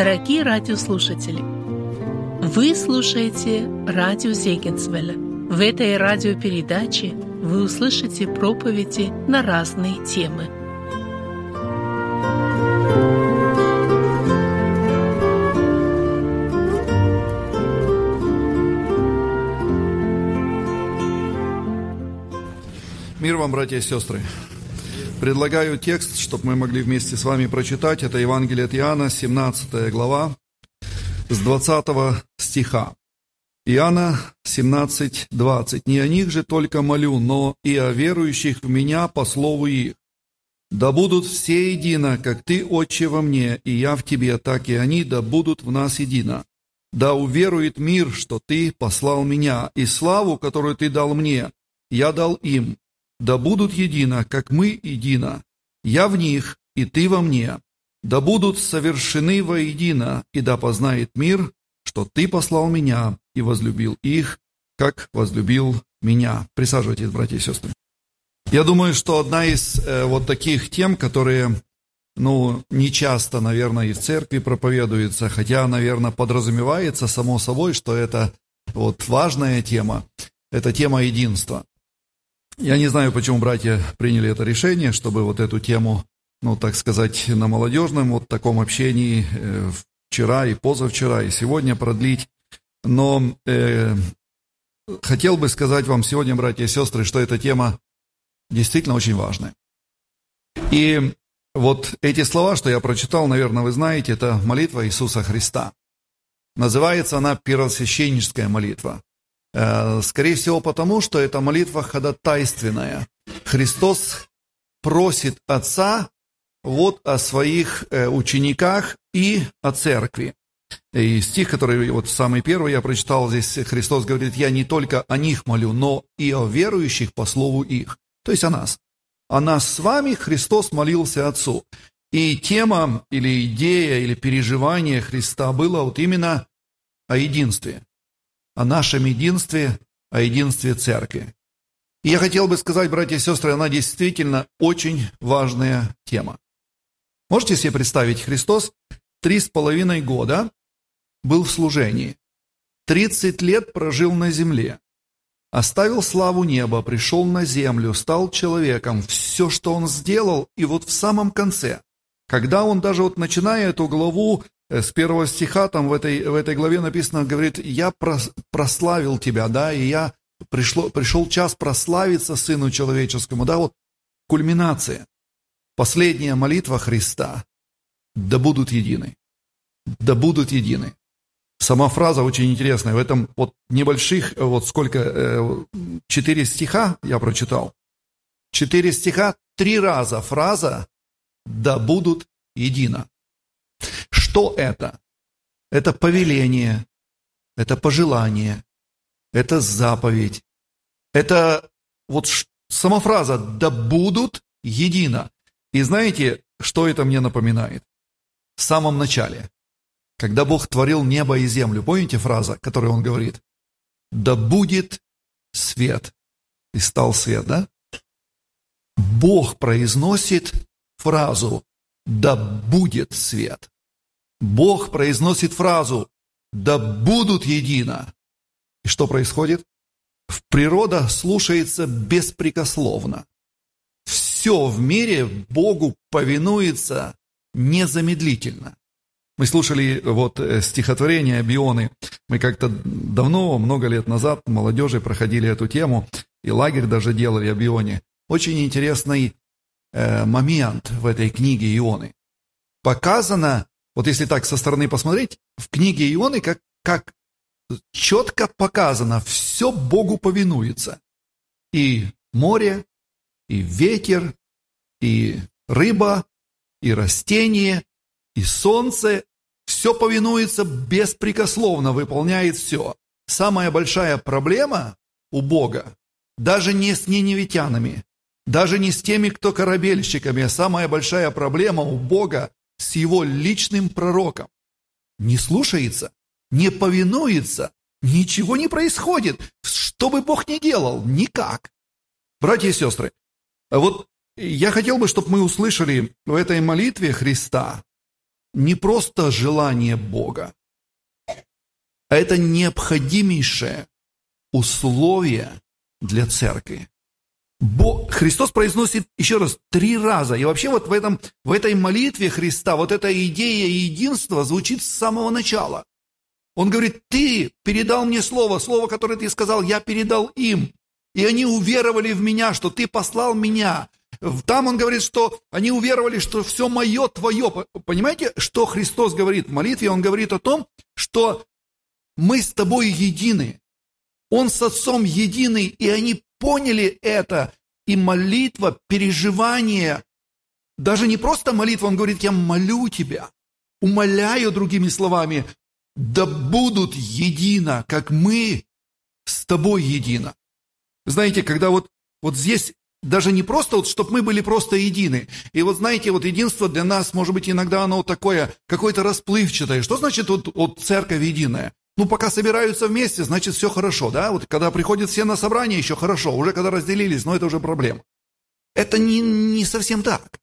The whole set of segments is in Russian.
Дорогие радиослушатели, вы слушаете радио Зегенсвелля. В этой радиопередаче вы услышите проповеди на разные темы. Мир вам, братья и сестры! Предлагаю текст, чтобы мы могли вместе с вами прочитать. Это Евангелие от Иоанна, 17 глава, с 20 стиха. Иоанна 17, 20. «Не о них же только молю, но и о верующих в Меня по слову их. Да будут все едино, как Ты, Отче, во мне, и я в Тебе, так и они, да будут в нас едино. Да уверует мир, что Ты послал Меня, и славу, которую Ты дал мне, я дал им, да будут едино, как мы едино, я в них, и ты во мне, да будут совершены воедино, и да познает мир, что ты послал меня и возлюбил их, как возлюбил меня. Присаживайтесь, братья и сестры. Я думаю, что одна из э, вот таких тем, которые, ну, не часто, наверное, и в церкви проповедуется, хотя, наверное, подразумевается само собой, что это вот важная тема, это тема единства. Я не знаю, почему братья приняли это решение, чтобы вот эту тему, ну, так сказать, на молодежном вот таком общении э, вчера и позавчера и сегодня продлить. Но э, хотел бы сказать вам сегодня, братья и сестры, что эта тема действительно очень важная. И вот эти слова, что я прочитал, наверное, вы знаете, это молитва Иисуса Христа. Называется она первосвященническая молитва. Э, скорее всего, потому что эта молитва ходатайственная. Христос просит Отца вот о своих э, учениках и о церкви. И стих, который вот самый первый я прочитал, здесь Христос говорит, я не только о них молю, но и о верующих по слову их. То есть о нас. О нас с вами Христос молился Отцу. И тема или идея или переживание Христа было вот именно о единстве о нашем единстве, о единстве церкви. И я хотел бы сказать, братья и сестры, она действительно очень важная тема. Можете себе представить, Христос три с половиной года был в служении, 30 лет прожил на земле, оставил славу неба, пришел на землю, стал человеком, все, что он сделал, и вот в самом конце, когда он даже вот начиная эту главу с первого стиха, там в этой, в этой главе написано, говорит, я прославил тебя, да, и я пришло, пришел час прославиться Сыну Человеческому, да, вот кульминация. Последняя молитва Христа, да будут едины, да будут едины. Сама фраза очень интересная, в этом вот небольших, вот сколько, э, четыре стиха я прочитал, четыре стиха, три раза фраза «да будут едино». Что это? Это повеление, это пожелание, это заповедь. Это вот сама фраза «да будут едино». И знаете, что это мне напоминает? В самом начале, когда Бог творил небо и землю, помните фраза, которую Он говорит? «Да будет свет». И стал свет, да? Бог произносит фразу «да будет свет». Бог произносит фразу «да будут едино». И что происходит? Природа слушается беспрекословно. Все в мире Богу повинуется незамедлительно. Мы слушали вот э, стихотворение Бионы. Мы как-то давно, много лет назад, молодежи проходили эту тему, и лагерь даже делали о Бионе. Очень интересный э, момент в этой книге Ионы. Показано вот если так со стороны посмотреть, в книге Ионы как, как четко показано, все Богу повинуется. И море, и ветер, и рыба, и растение, и солнце, все повинуется беспрекословно, выполняет все. Самая большая проблема у Бога, даже не с неневитянами, даже не с теми, кто корабельщиками, а самая большая проблема у Бога с его личным пророком. Не слушается, не повинуется, ничего не происходит. Что бы Бог ни делал, никак. Братья и сестры, вот я хотел бы, чтобы мы услышали в этой молитве Христа не просто желание Бога, а это необходимейшее условие для церкви. Бог, Христос произносит еще раз три раза. И вообще вот в, этом, в этой молитве Христа вот эта идея единства звучит с самого начала. Он говорит, ты передал мне слово, слово, которое ты сказал, я передал им. И они уверовали в меня, что ты послал меня. Там он говорит, что они уверовали, что все мое твое. Понимаете, что Христос говорит в молитве? Он говорит о том, что мы с тобой едины. Он с Отцом единый, и они поняли это. И молитва, переживание, даже не просто молитва, он говорит, я молю тебя, умоляю другими словами, да будут едино, как мы с тобой едино. Знаете, когда вот, вот здесь даже не просто, вот, чтобы мы были просто едины. И вот знаете, вот единство для нас, может быть, иногда оно такое, какое-то расплывчатое. Что значит вот, вот церковь единая? Ну, пока собираются вместе, значит, все хорошо, да? Вот когда приходят все на собрание, еще хорошо. Уже когда разделились, но это уже проблема. Это не, не совсем так.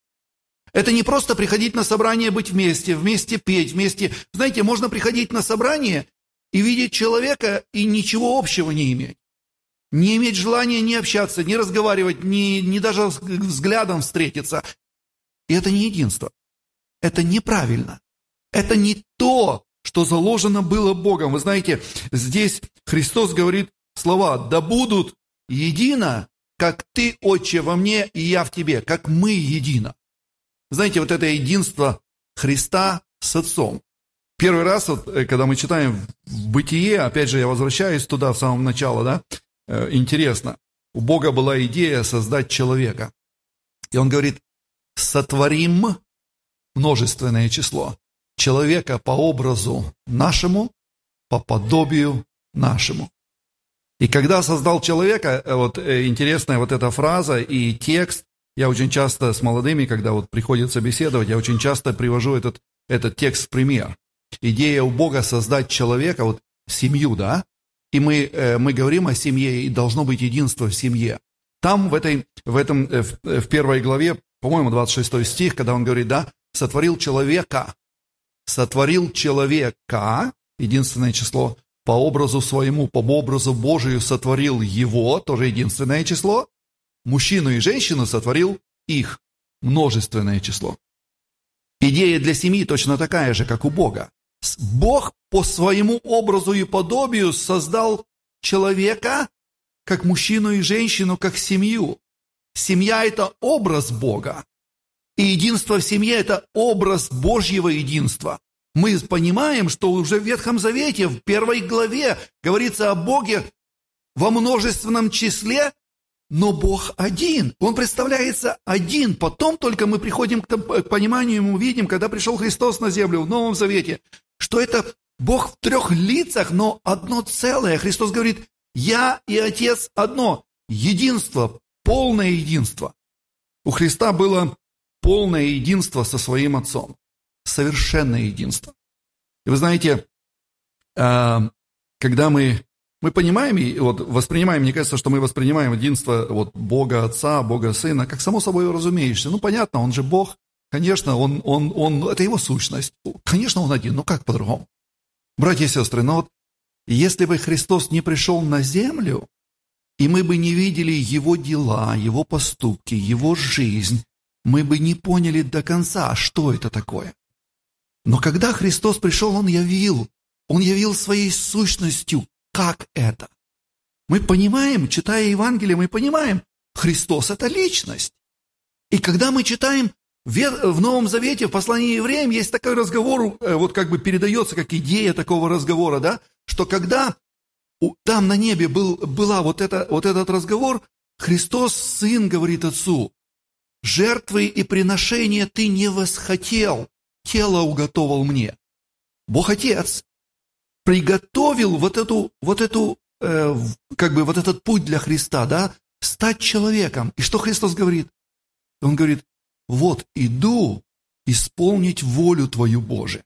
Это не просто приходить на собрание, быть вместе, вместе петь, вместе... Знаете, можно приходить на собрание и видеть человека и ничего общего не иметь. Не иметь желания не общаться, не разговаривать, не, не даже взглядом встретиться. И это не единство. Это неправильно. Это не то, что заложено было Богом. Вы знаете, здесь Христос говорит слова «да будут едино, как ты, Отче, во мне, и я в тебе, как мы едино». Знаете, вот это единство Христа с Отцом. Первый раз, вот, э, когда мы читаем в Бытие, опять же, я возвращаюсь туда, в самом начало, да, э, интересно, у Бога была идея создать человека. И он говорит, сотворим множественное число человека по образу нашему, по подобию нашему. И когда создал человека, э, вот интересная вот эта фраза и текст, я очень часто с молодыми, когда вот приходится беседовать, я очень часто привожу этот, этот текст в пример. Идея у Бога создать человека, вот семью, да? И мы, э, мы говорим о семье, и должно быть единство в семье. Там в, этой, в, этом, э, в, э, в первой главе, по-моему, 26 стих, когда он говорит, да, сотворил человека, сотворил человека, единственное число, по образу своему, по образу Божию сотворил его, тоже единственное число, мужчину и женщину сотворил их, множественное число. Идея для семьи точно такая же, как у Бога. Бог по своему образу и подобию создал человека, как мужчину и женщину, как семью. Семья – это образ Бога. И единство в семье – это образ Божьего единства. Мы понимаем, что уже в Ветхом Завете, в первой главе, говорится о Боге во множественном числе но Бог один. Он представляется один. Потом только мы приходим к пониманию, мы увидим, когда пришел Христос на землю в Новом Завете, что это Бог в трех лицах, но одно целое. Христос говорит, я и Отец одно. Единство, полное единство. У Христа было полное единство со своим Отцом. Совершенное единство. И вы знаете, а, когда мы мы понимаем и вот воспринимаем, мне кажется, что мы воспринимаем единство вот Бога Отца, Бога Сына, как само собой разумеющееся. Ну, понятно, Он же Бог, конечно, он, он, он, это Его сущность. Конечно, Он один, но как по-другому? Братья и сестры, но вот если бы Христос не пришел на землю, и мы бы не видели Его дела, Его поступки, Его жизнь, мы бы не поняли до конца, что это такое. Но когда Христос пришел, Он явил, Он явил своей сущностью, как это? Мы понимаем, читая Евангелие, мы понимаем, Христос – это личность. И когда мы читаем в Новом Завете, в послании евреям, есть такой разговор, э, вот как бы передается как идея такого разговора, да, что когда там на небе был, была вот, это, вот этот разговор, Христос, Сын, говорит Отцу, жертвы и приношения ты не восхотел, тело уготовал мне. Бог Отец приготовил вот эту, вот эту, э, как бы вот этот путь для Христа, да, стать человеком. И что Христос говорит? Он говорит, вот иду исполнить волю Твою, Боже.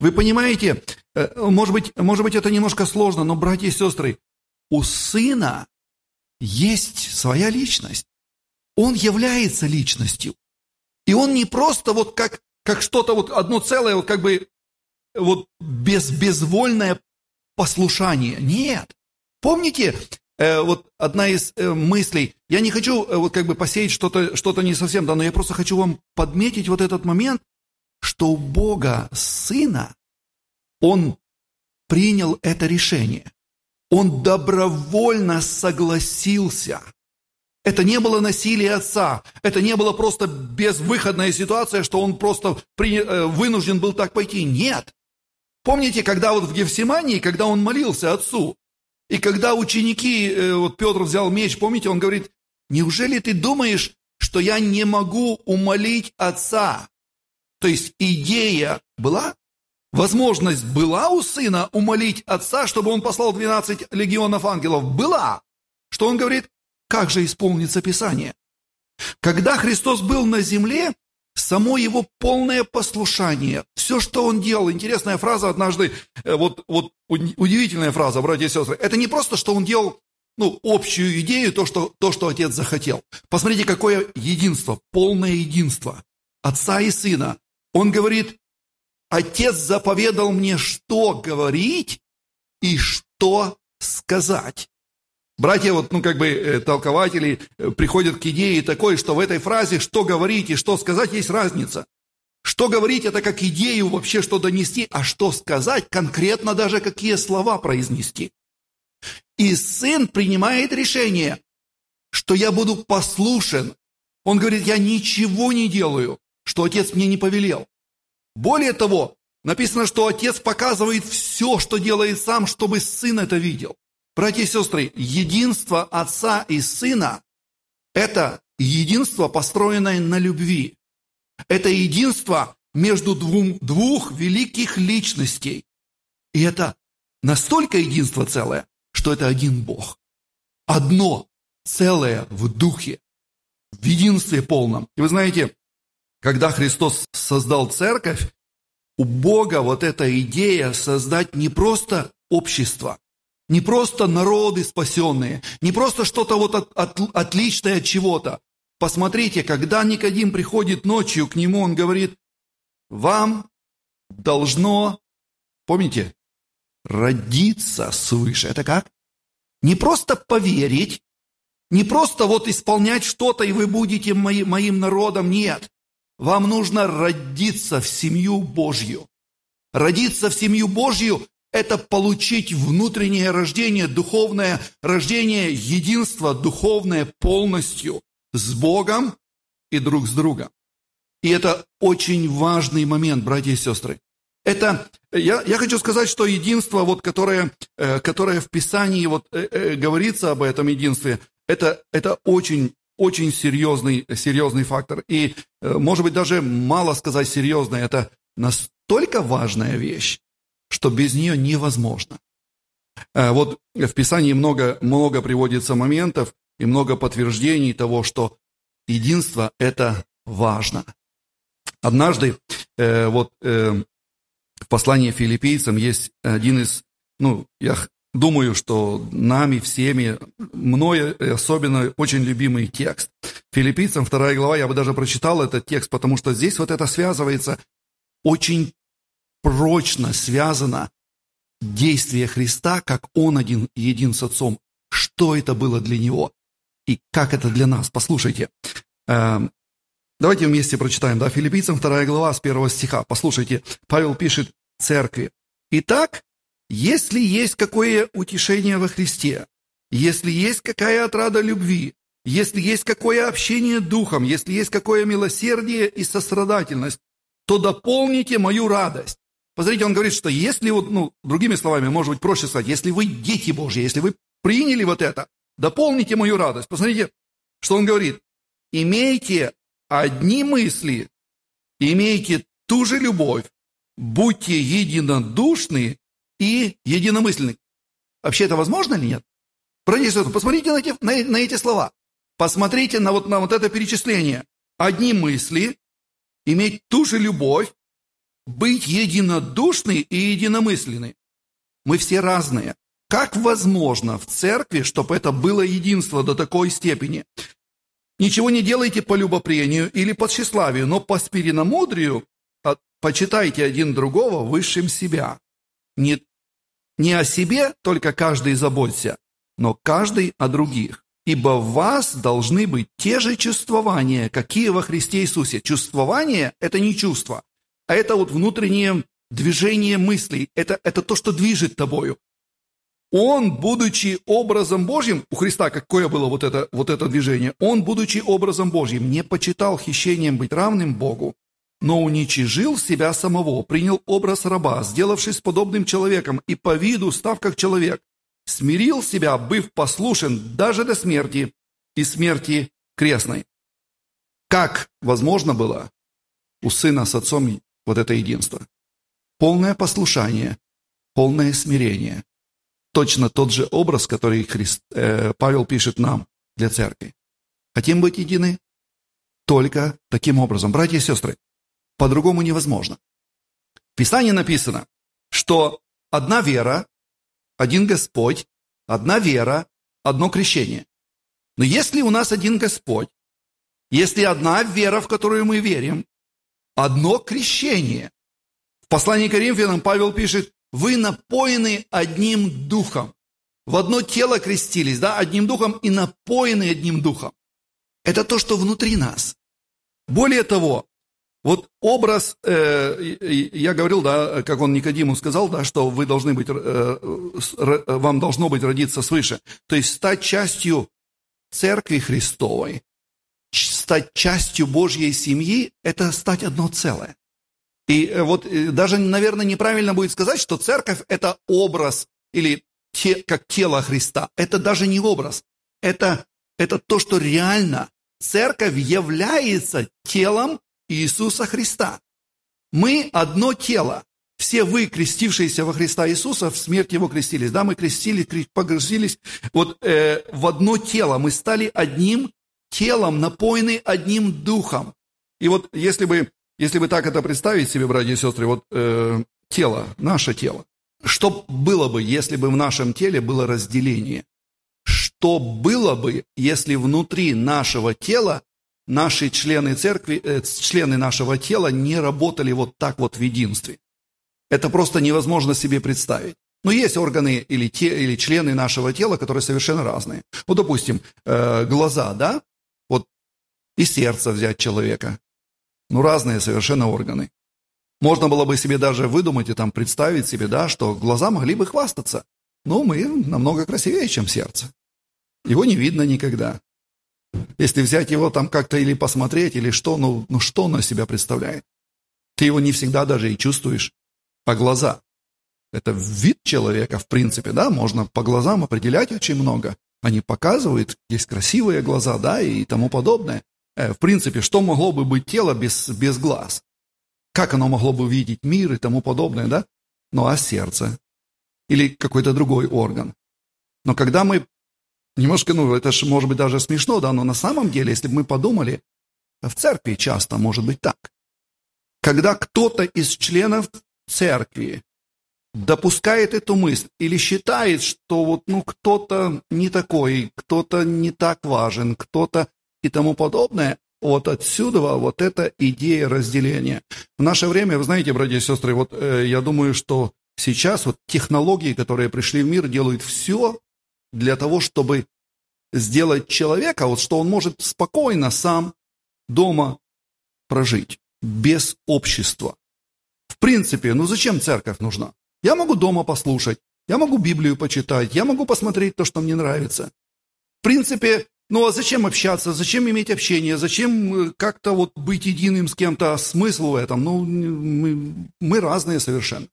Вы понимаете, э, может быть, может быть, это немножко сложно, но, братья и сестры, у Сына есть своя личность. Он является личностью. И он не просто вот как как что-то вот одно целое, вот как бы вот без, безвольное послушание. Нет. Помните, э, вот одна из э, мыслей, я не хочу э, вот как бы посеять что-то что не совсем, да, но я просто хочу вам подметить вот этот момент, что у Бога Сына, Он принял это решение. Он добровольно согласился. Это не было насилие отца, это не было просто безвыходная ситуация, что он просто при, э, вынужден был так пойти. Нет. Помните, когда вот в Гефсимании, когда он молился отцу, и когда ученики, э, вот Петр взял меч, помните, он говорит, неужели ты думаешь, что я не могу умолить отца? То есть идея была, возможность была у сына умолить отца, чтобы он послал 12 легионов ангелов? Была. Что он говорит? Как же исполнится Писание? Когда Христос был на земле, само его полное послушание, все, что он делал, интересная фраза однажды, э, вот, вот удивительная фраза, братья и сестры, это не просто, что он делал ну, общую идею, то что, то, что отец захотел. Посмотрите, какое единство, полное единство отца и сына. Он говорит, отец заповедал мне, что говорить и что сказать. Братья, вот, ну, как бы, э, толкователи э, приходят к идее такой, что в этой фразе «что говорить» и «что сказать» есть разница. Что говорить – это как идею вообще, что донести, а что сказать, конкретно даже какие слова произнести. И сын принимает решение, что я буду послушен. Он говорит, я ничего не делаю, что отец мне не повелел. Более того, написано, что отец показывает все, что делает сам, чтобы сын это видел. Братья и сестры, единство отца и сына – это единство, построенное на любви. Это единство между двум, двух великих личностей. И это настолько единство целое, что это один Бог. Одно целое в духе, в единстве полном. И вы знаете, когда Христос создал церковь, у Бога вот эта идея создать не просто общество, не просто народы спасенные, не просто что-то вот от, от, отличное от чего-то. Посмотрите, когда Никодим приходит ночью к нему, он говорит, вам должно, помните, родиться свыше. Это как? Не просто поверить, не просто вот исполнять что-то, и вы будете мои, моим народом. Нет. Вам нужно родиться в семью Божью. Родиться в семью Божью это получить внутреннее рождение, духовное рождение, единство духовное полностью с Богом и друг с другом. И это очень важный момент, братья и сестры. Это, я, я хочу сказать, что единство, вот, которое, э, которое в Писании вот, э, э, говорится об этом единстве, это, это очень, очень серьезный, серьезный фактор. И, может быть, даже мало сказать серьезно, это настолько важная вещь, что без нее невозможно. Э, вот в Писании много, много приводится моментов и много подтверждений того, что единство – это важно. Однажды э, вот э, в послании филиппийцам есть один из, ну, я думаю, что нами всеми, мною особенно очень любимый текст. Филиппийцам вторая глава, я бы даже прочитал этот текст, потому что здесь вот это связывается очень прочно связано действие Христа, как Он один един с Отцом. Что это было для Него и как это для нас? Послушайте. Эм, давайте вместе прочитаем, да, Филиппийцам 2 глава с 1 стиха. Послушайте, Павел пишет церкви. «Итак, если есть какое утешение во Христе, если есть какая отрада любви, если есть какое общение духом, если есть какое милосердие и сострадательность, то дополните мою радость, Посмотрите, он говорит, что если, вот, ну, другими словами, может быть, проще сказать, если вы дети Божьи, если вы приняли вот это, дополните мою радость. Посмотрите, что он говорит. Имейте одни мысли, имейте ту же любовь, будьте единодушны и единомысленны. Вообще это возможно или нет? Братья посмотрите на эти, на, на эти слова. Посмотрите на вот, на вот это перечисление. Одни мысли, иметь ту же любовь, быть единодушны и единомысленны. Мы все разные. Как возможно в церкви, чтобы это было единство до такой степени? Ничего не делайте по любопрению или по тщеславию, но по спириномудрию почитайте один другого высшим себя. Не, не о себе только каждый заботься, но каждый о других. Ибо в вас должны быть те же чувствования, какие во Христе Иисусе. Чувствование – это не чувство, а это вот внутреннее движение мыслей. Это, это то, что движет тобою. Он, будучи образом Божьим, у Христа какое было вот это, вот это движение? Он, будучи образом Божьим, не почитал хищением быть равным Богу, но уничижил себя самого, принял образ раба, сделавшись подобным человеком и по виду став как человек, смирил себя, быв послушен даже до смерти и смерти крестной. Как возможно было у сына с отцом вот это единство? Полное послушание, полное смирение – точно тот же образ, который Христ, э, Павел пишет нам для церкви. Хотим быть едины? Только таким образом. Братья и сестры, по-другому невозможно. В Писании написано, что одна вера, один Господь, одна вера, одно крещение. Но если у нас один Господь, если одна вера, в которую мы верим, одно крещение. В послании к Коринфянам Павел пишет, вы напоены одним духом. В одно тело крестились, да, одним духом и напоены одним духом. Это то, что внутри нас. Более того, вот образ, э, я говорил, да, как он Никодиму сказал, да, что вы должны быть, э, вам должно быть родиться свыше. То есть стать частью Церкви Христовой, стать частью Божьей семьи – это стать одно целое. И э, вот э, даже, наверное, неправильно будет сказать, что церковь – это образ или те, как тело Христа. Это даже не образ. Это, это то, что реально церковь является телом Иисуса Христа. Мы одно тело. Все вы, крестившиеся во Христа Иисуса, в смерть Его крестились. Да, мы крестились, погрузились вот, э, в одно тело. Мы стали одним телом, напоены одним духом. И вот если бы если бы так это представить себе, братья и сестры, вот э, тело, наше тело, что было бы, если бы в нашем теле было разделение? Что было бы, если внутри нашего тела наши члены церкви, э, члены нашего тела не работали вот так вот в единстве? Это просто невозможно себе представить. Но есть органы или, те, или члены нашего тела, которые совершенно разные. Вот, допустим, э, глаза, да? И сердце взять человека. Ну, разные совершенно органы. Можно было бы себе даже выдумать и там представить себе, да, что глаза могли бы хвастаться. Но мы намного красивее, чем сердце. Его не видно никогда. Если взять его там как-то или посмотреть, или что, ну, ну что он из себя представляет? Ты его не всегда даже и чувствуешь. А глаза? Это вид человека, в принципе, да, можно по глазам определять очень много. Они показывают, есть красивые глаза, да, и тому подобное. Э, в принципе, что могло бы быть тело без, без глаз? Как оно могло бы видеть мир и тому подобное, да? Ну а сердце? Или какой-то другой орган? Но когда мы немножко, ну это же может быть даже смешно, да, но на самом деле, если бы мы подумали, в церкви часто может быть так. Когда кто-то из членов церкви допускает эту мысль или считает, что вот ну кто-то не такой, кто-то не так важен, кто-то и тому подобное, вот отсюда вот эта идея разделения. В наше время, вы знаете, братья и сестры, вот э, я думаю, что сейчас вот технологии, которые пришли в мир, делают все для того, чтобы сделать человека, вот что он может спокойно сам дома прожить, без общества. В принципе, ну зачем церковь нужна? Я могу дома послушать, я могу Библию почитать, я могу посмотреть то, что мне нравится. В принципе, ну а зачем общаться, зачем иметь общение, зачем э, как-то вот быть единым с кем-то, смысл в этом? Ну, мы, мы разные совершенно.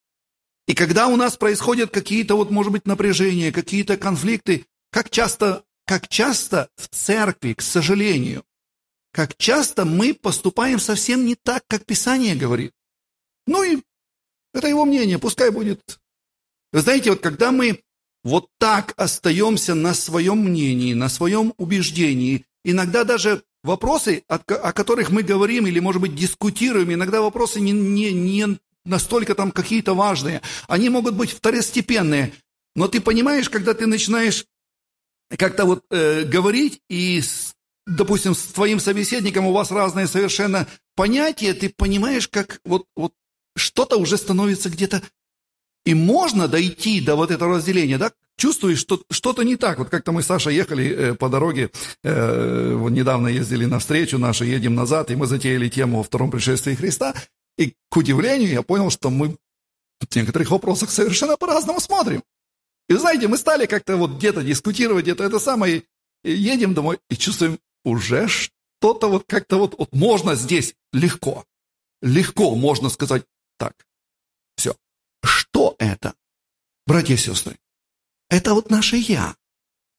И когда у нас происходят какие-то вот, может быть, напряжения, какие-то конфликты, как часто, как часто в церкви, к сожалению, как часто мы поступаем совсем не так, как Писание говорит. Ну и это его мнение, пускай будет. Вы знаете, вот когда мы вот так остаемся на своем мнении, на своем убеждении. Иногда даже вопросы, о которых мы говорим или, может быть, дискутируем, иногда вопросы не, не, не настолько там какие-то важные. Они могут быть второстепенные. Но ты понимаешь, когда ты начинаешь как-то вот э, говорить и, допустим, с твоим собеседником у вас разные совершенно понятия, ты понимаешь, как вот, вот что-то уже становится где-то... И можно дойти до вот этого разделения, да? Чувствуешь, что что-то не так. Вот как-то мы с Сашей ехали э, по дороге, э, вот недавно ездили на встречу нашу, едем назад, и мы затеяли тему о втором пришествии Христа. И, к удивлению, я понял, что мы в некоторых вопросах совершенно по-разному смотрим. И знаете, мы стали как-то вот где-то дискутировать, где-то это самое, и едем домой и чувствуем уже что-то вот как-то вот, вот можно здесь легко. Легко можно сказать так. Все. Что это? Братья и сестры, это вот наше «я».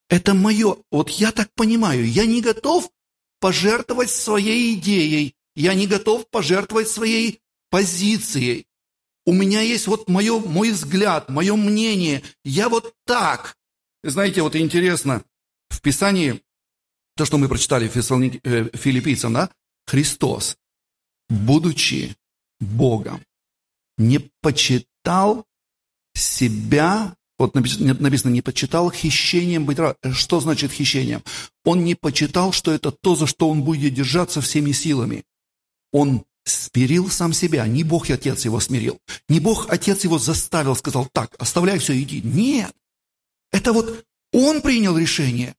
Это мое, вот я так понимаю, я не готов пожертвовать своей идеей, я не готов пожертвовать своей позицией. У меня есть вот мое, мой взгляд, мое мнение. Я вот так. Знаете, вот интересно, в Писании, то, что мы прочитали в э, филиппийцам, да, Христос, будучи Богом, не почитал себя, вот написано, не почитал хищением быть рад. Что значит хищением? Он не почитал, что это то, за что он будет держаться всеми силами. Он смирил сам себя. Не Бог и Отец его смирил. Не Бог Отец его заставил, сказал, так, оставляй все, иди. Нет. Это вот он принял решение.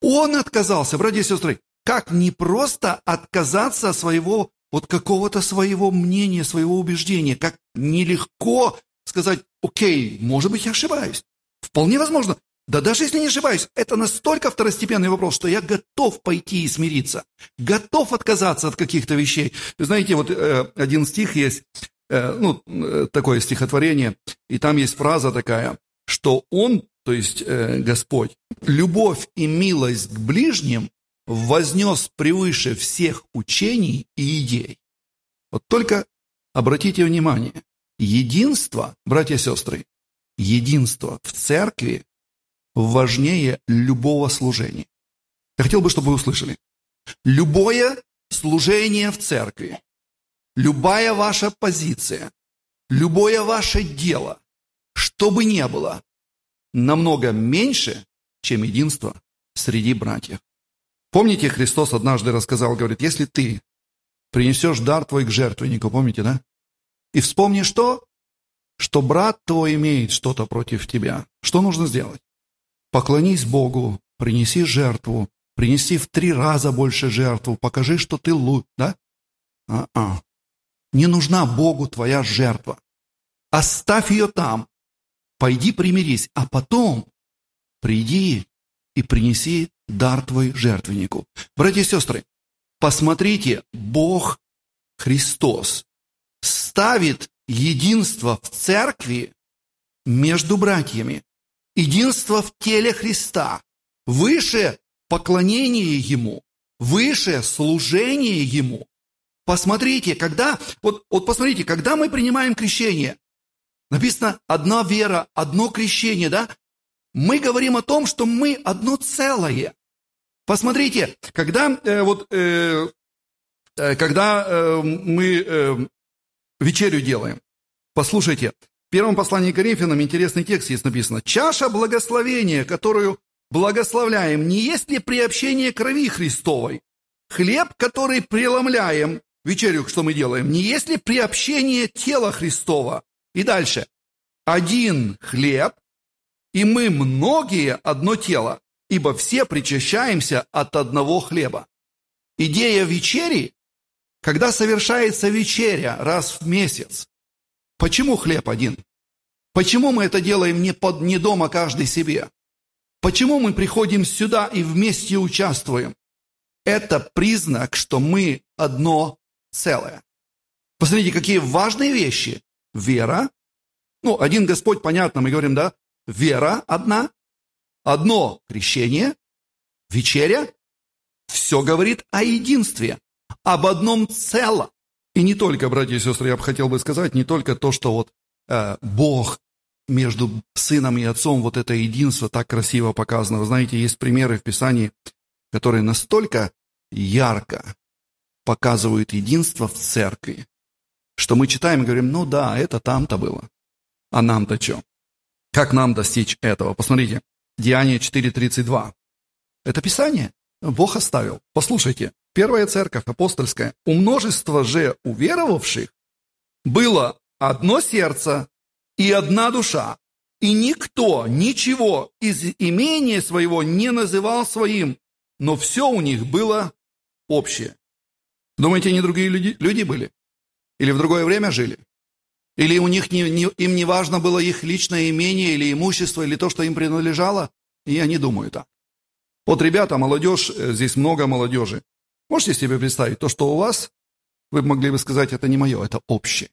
Он отказался, братья и сестры. Как не просто отказаться от своего, вот какого-то своего мнения, своего убеждения. Как нелегко сказать, окей, может быть, я ошибаюсь. Вполне возможно. Да даже если не ошибаюсь, это настолько второстепенный вопрос, что я готов пойти и смириться, готов отказаться от каких-то вещей. Вы знаете, вот э, один стих есть, э, ну, э, такое стихотворение, и там есть фраза такая, что Он, то есть э, Господь, любовь и милость к ближним вознес превыше всех учений и идей. Вот только обратите внимание, единство, братья и сестры, единство в церкви важнее любого служения. Я хотел бы, чтобы вы услышали. Любое служение в церкви, любая ваша позиция, любое ваше дело, что бы ни было, намного меньше, чем единство среди братьев. Помните, Христос однажды рассказал, говорит, если ты принесешь дар твой к жертвеннику, помните, да? И вспомни что? Что брат твой имеет что-то против тебя. Что нужно сделать? Поклонись Богу, принеси жертву, принеси в три раза больше жертву, покажи, что ты лучше, да? А-а. Не нужна Богу твоя жертва. Оставь ее там. Пойди примирись, а потом приди и принеси дар твой жертвеннику. Братья и сестры, посмотрите, Бог Христос ставит единство в церкви между братьями единство в теле Христа, выше поклонение Ему, выше служение Ему. Посмотрите, когда, вот, вот посмотрите, когда мы принимаем крещение, написано одна вера, одно крещение, да? Мы говорим о том, что мы одно целое. Посмотрите, когда э, вот э, э, когда э, мы э, вечерю делаем, послушайте, в первом послании к Коринфянам интересный текст есть написано. «Чаша благословения, которую благословляем, не есть ли приобщение крови Христовой? Хлеб, который преломляем, вечерю, что мы делаем, не есть ли приобщение тела Христова?» И дальше. «Один хлеб, и мы многие одно тело, ибо все причащаемся от одного хлеба». Идея вечери, когда совершается вечеря раз в месяц, Почему хлеб один? Почему мы это делаем не, под, не дома каждый себе? Почему мы приходим сюда и вместе участвуем? Это признак, что мы одно целое. Посмотрите, какие важные вещи. Вера. Ну, один Господь, понятно, мы говорим, да? Вера одна. Одно крещение. Вечеря. Все говорит о единстве, об одном целом. И не только, братья и сестры, я бы хотел бы сказать, не только то, что вот э, Бог между сыном и отцом, вот это единство так красиво показано. Вы знаете, есть примеры в Писании, которые настолько ярко показывают единство в церкви, что мы читаем и говорим, ну да, это там-то было. А нам-то что? Как нам достичь этого? Посмотрите, Деяние 4.32. Это Писание. Бог оставил. Послушайте, Первая церковь апостольская, у множества же уверовавших было одно сердце и одна душа. И никто ничего из имения своего не называл своим, но все у них было общее. Думаете, они другие люди, люди были? Или в другое время жили? Или у них не, не, им не важно было их личное имение или имущество, или то, что им принадлежало? Я не думаю так. Вот, ребята, молодежь, э, здесь много молодежи. Можете себе представить, то, что у вас, вы могли бы сказать, это не мое, это общее.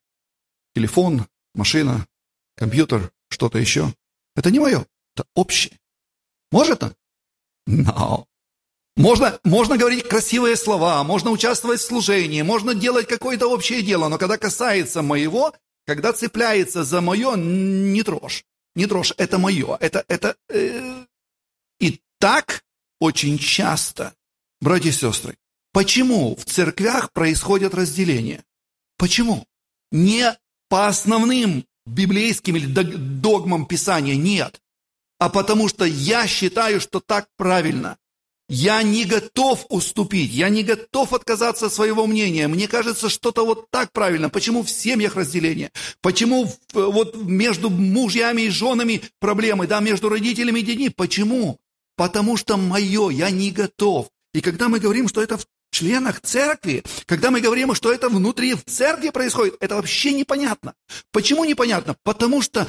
Телефон, машина, компьютер, что-то еще. Это не мое, это общее. Может так? No. Можно, можно говорить красивые слова, можно участвовать в служении, можно делать какое-то общее дело, но когда касается моего, когда цепляется за мое, не трожь. Не трожь, это мое. Это, это, э... И так очень часто, братья и сестры, почему в церквях происходят разделения? Почему? Не по основным библейским или догмам Писания, нет. А потому что я считаю, что так правильно. Я не готов уступить, я не готов отказаться от своего мнения. Мне кажется, что-то вот так правильно. Почему в семьях разделение? Почему вот между мужьями и женами проблемы, да, между родителями и детьми? Почему? Потому что мое, я не готов. И когда мы говорим, что это в членах церкви, когда мы говорим, что это внутри в церкви происходит, это вообще непонятно. Почему непонятно? Потому что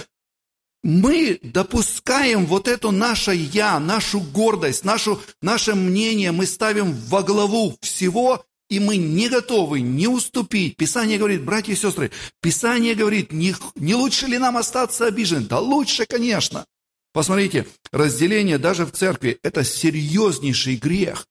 мы допускаем вот это наше «я», нашу гордость, нашу, наше мнение, мы ставим во главу всего, и мы не готовы не уступить. Писание говорит, братья и сестры, Писание говорит, не, не лучше ли нам остаться обиженным? Да лучше, конечно. Посмотрите, разделение даже в церкви – это серьезнейший грех.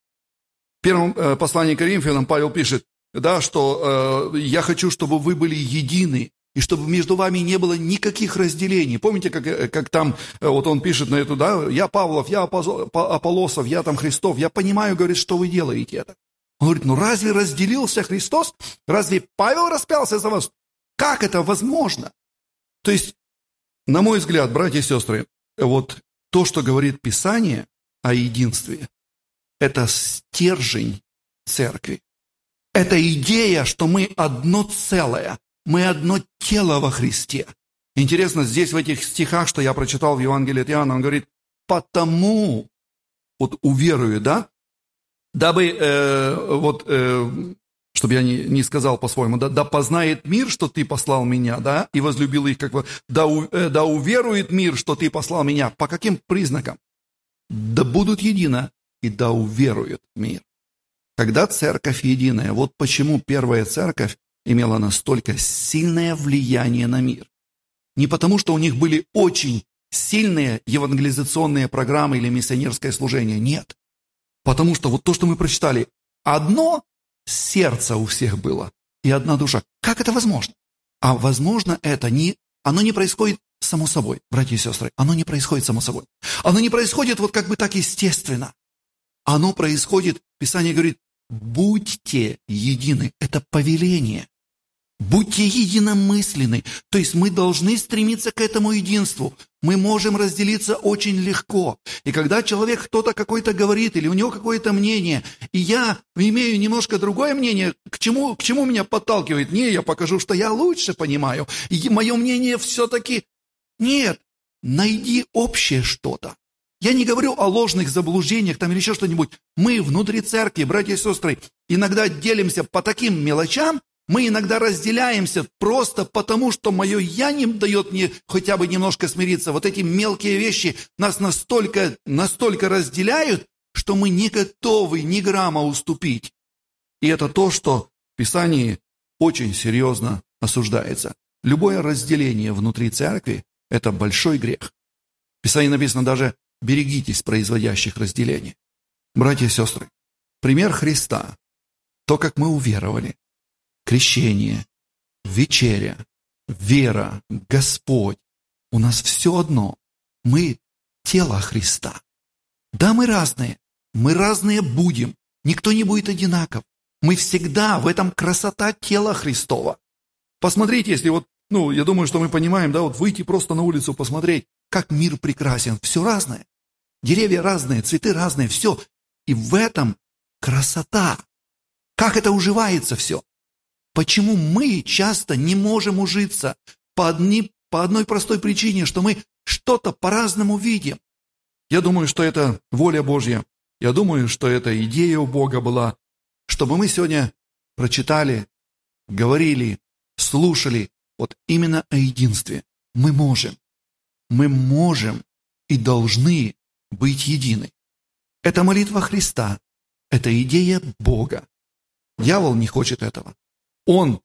В первом э, послании к Коринфянам Павел пишет, да, что э, я хочу, чтобы вы были едины, и чтобы между вами не было никаких разделений. Помните, как, э, как там, э, вот он пишет на эту, да, я Павлов, я Аполосов, я там Христов, я понимаю, говорит, что вы делаете это. Он говорит, ну разве разделился Христос? Разве Павел распялся за вас? Как это возможно? То есть, на мой взгляд, братья и сестры, вот то, что говорит Писание о единстве, это стержень церкви. Это идея, что мы одно целое, мы одно тело во Христе. Интересно, здесь в этих стихах, что я прочитал в Евангелии от Иоанна, он говорит, потому, вот уверую, да, дабы, э, вот, э, чтобы я не, не сказал по-своему, да, да познает мир, что ты послал меня, да, и возлюбил их, как бы, да, э, да уверует мир, что ты послал меня. По каким признакам? Да будут едино, и да уверует мир. Когда церковь единая, вот почему первая церковь имела настолько сильное влияние на мир. Не потому, что у них были очень сильные евангелизационные программы или миссионерское служение, нет. Потому что вот то, что мы прочитали, одно сердце у всех было и одна душа. Как это возможно? А возможно это не, оно не происходит само собой, братья и сестры, оно не происходит само собой. Оно не происходит вот как бы так естественно. Оно происходит, Писание говорит, будьте едины. Это повеление. Будьте единомысленны, то есть мы должны стремиться к этому единству. Мы можем разделиться очень легко. И когда человек кто-то какой-то говорит, или у него какое-то мнение, и я имею немножко другое мнение, к чему, к чему меня подталкивает? Не, я покажу, что я лучше понимаю. И мое мнение все-таки... Нет, найди общее что-то. Я не говорю о ложных заблуждениях там или еще что-нибудь. Мы внутри церкви, братья и сестры, иногда делимся по таким мелочам, мы иногда разделяемся просто потому, что мое «я» не дает мне хотя бы немножко смириться. Вот эти мелкие вещи нас настолько, настолько разделяют, что мы не готовы ни грамма уступить. И это то, что в Писании очень серьезно осуждается. Любое разделение внутри церкви – это большой грех. В Писании написано даже «берегитесь производящих разделений». Братья и сестры, пример Христа, то, как мы уверовали, крещение, вечеря, вера, Господь. У нас все одно. Мы тело Христа. Да, мы разные. Мы разные будем. Никто не будет одинаков. Мы всегда в этом красота тела Христова. Посмотрите, если вот, ну, я думаю, что мы понимаем, да, вот выйти просто на улицу, посмотреть, как мир прекрасен. Все разное. Деревья разные, цветы разные, все. И в этом красота. Как это уживается все. Почему мы часто не можем ужиться по, одни, по одной простой причине, что мы что-то по-разному видим? Я думаю, что это воля Божья. Я думаю, что это идея у Бога была, чтобы мы сегодня прочитали, говорили, слушали вот именно о единстве. Мы можем. Мы можем и должны быть едины. Это молитва Христа. Это идея Бога. Дьявол не хочет этого. Он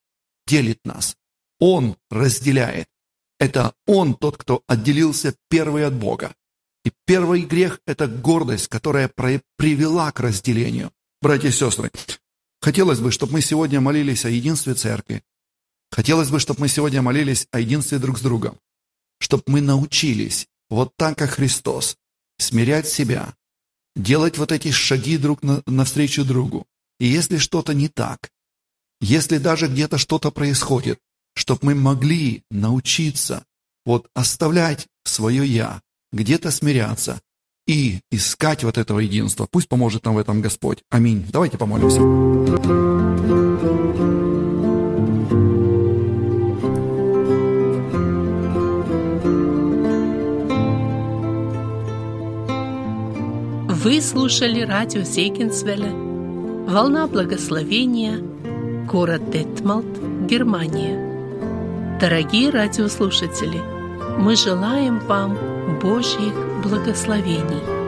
делит нас. Он разделяет. Это он тот, кто отделился первый от Бога. И первый грех – это гордость, которая привела к разделению. Братья и сестры, хотелось бы, чтобы мы сегодня молились о единстве церкви. Хотелось бы, чтобы мы сегодня молились о единстве друг с другом. Чтобы мы научились, вот так, как Христос, смирять себя, делать вот эти шаги друг на, навстречу другу. И если что-то не так, если даже где-то что-то происходит, чтобы мы могли научиться вот оставлять свое «я», где-то смиряться и искать вот этого единства. Пусть поможет нам в этом Господь. Аминь. Давайте помолимся. Вы слушали радио Зейгенсвелля «Волна благословения», город Детмалт, Германия. Дорогие радиослушатели, мы желаем вам Божьих благословений –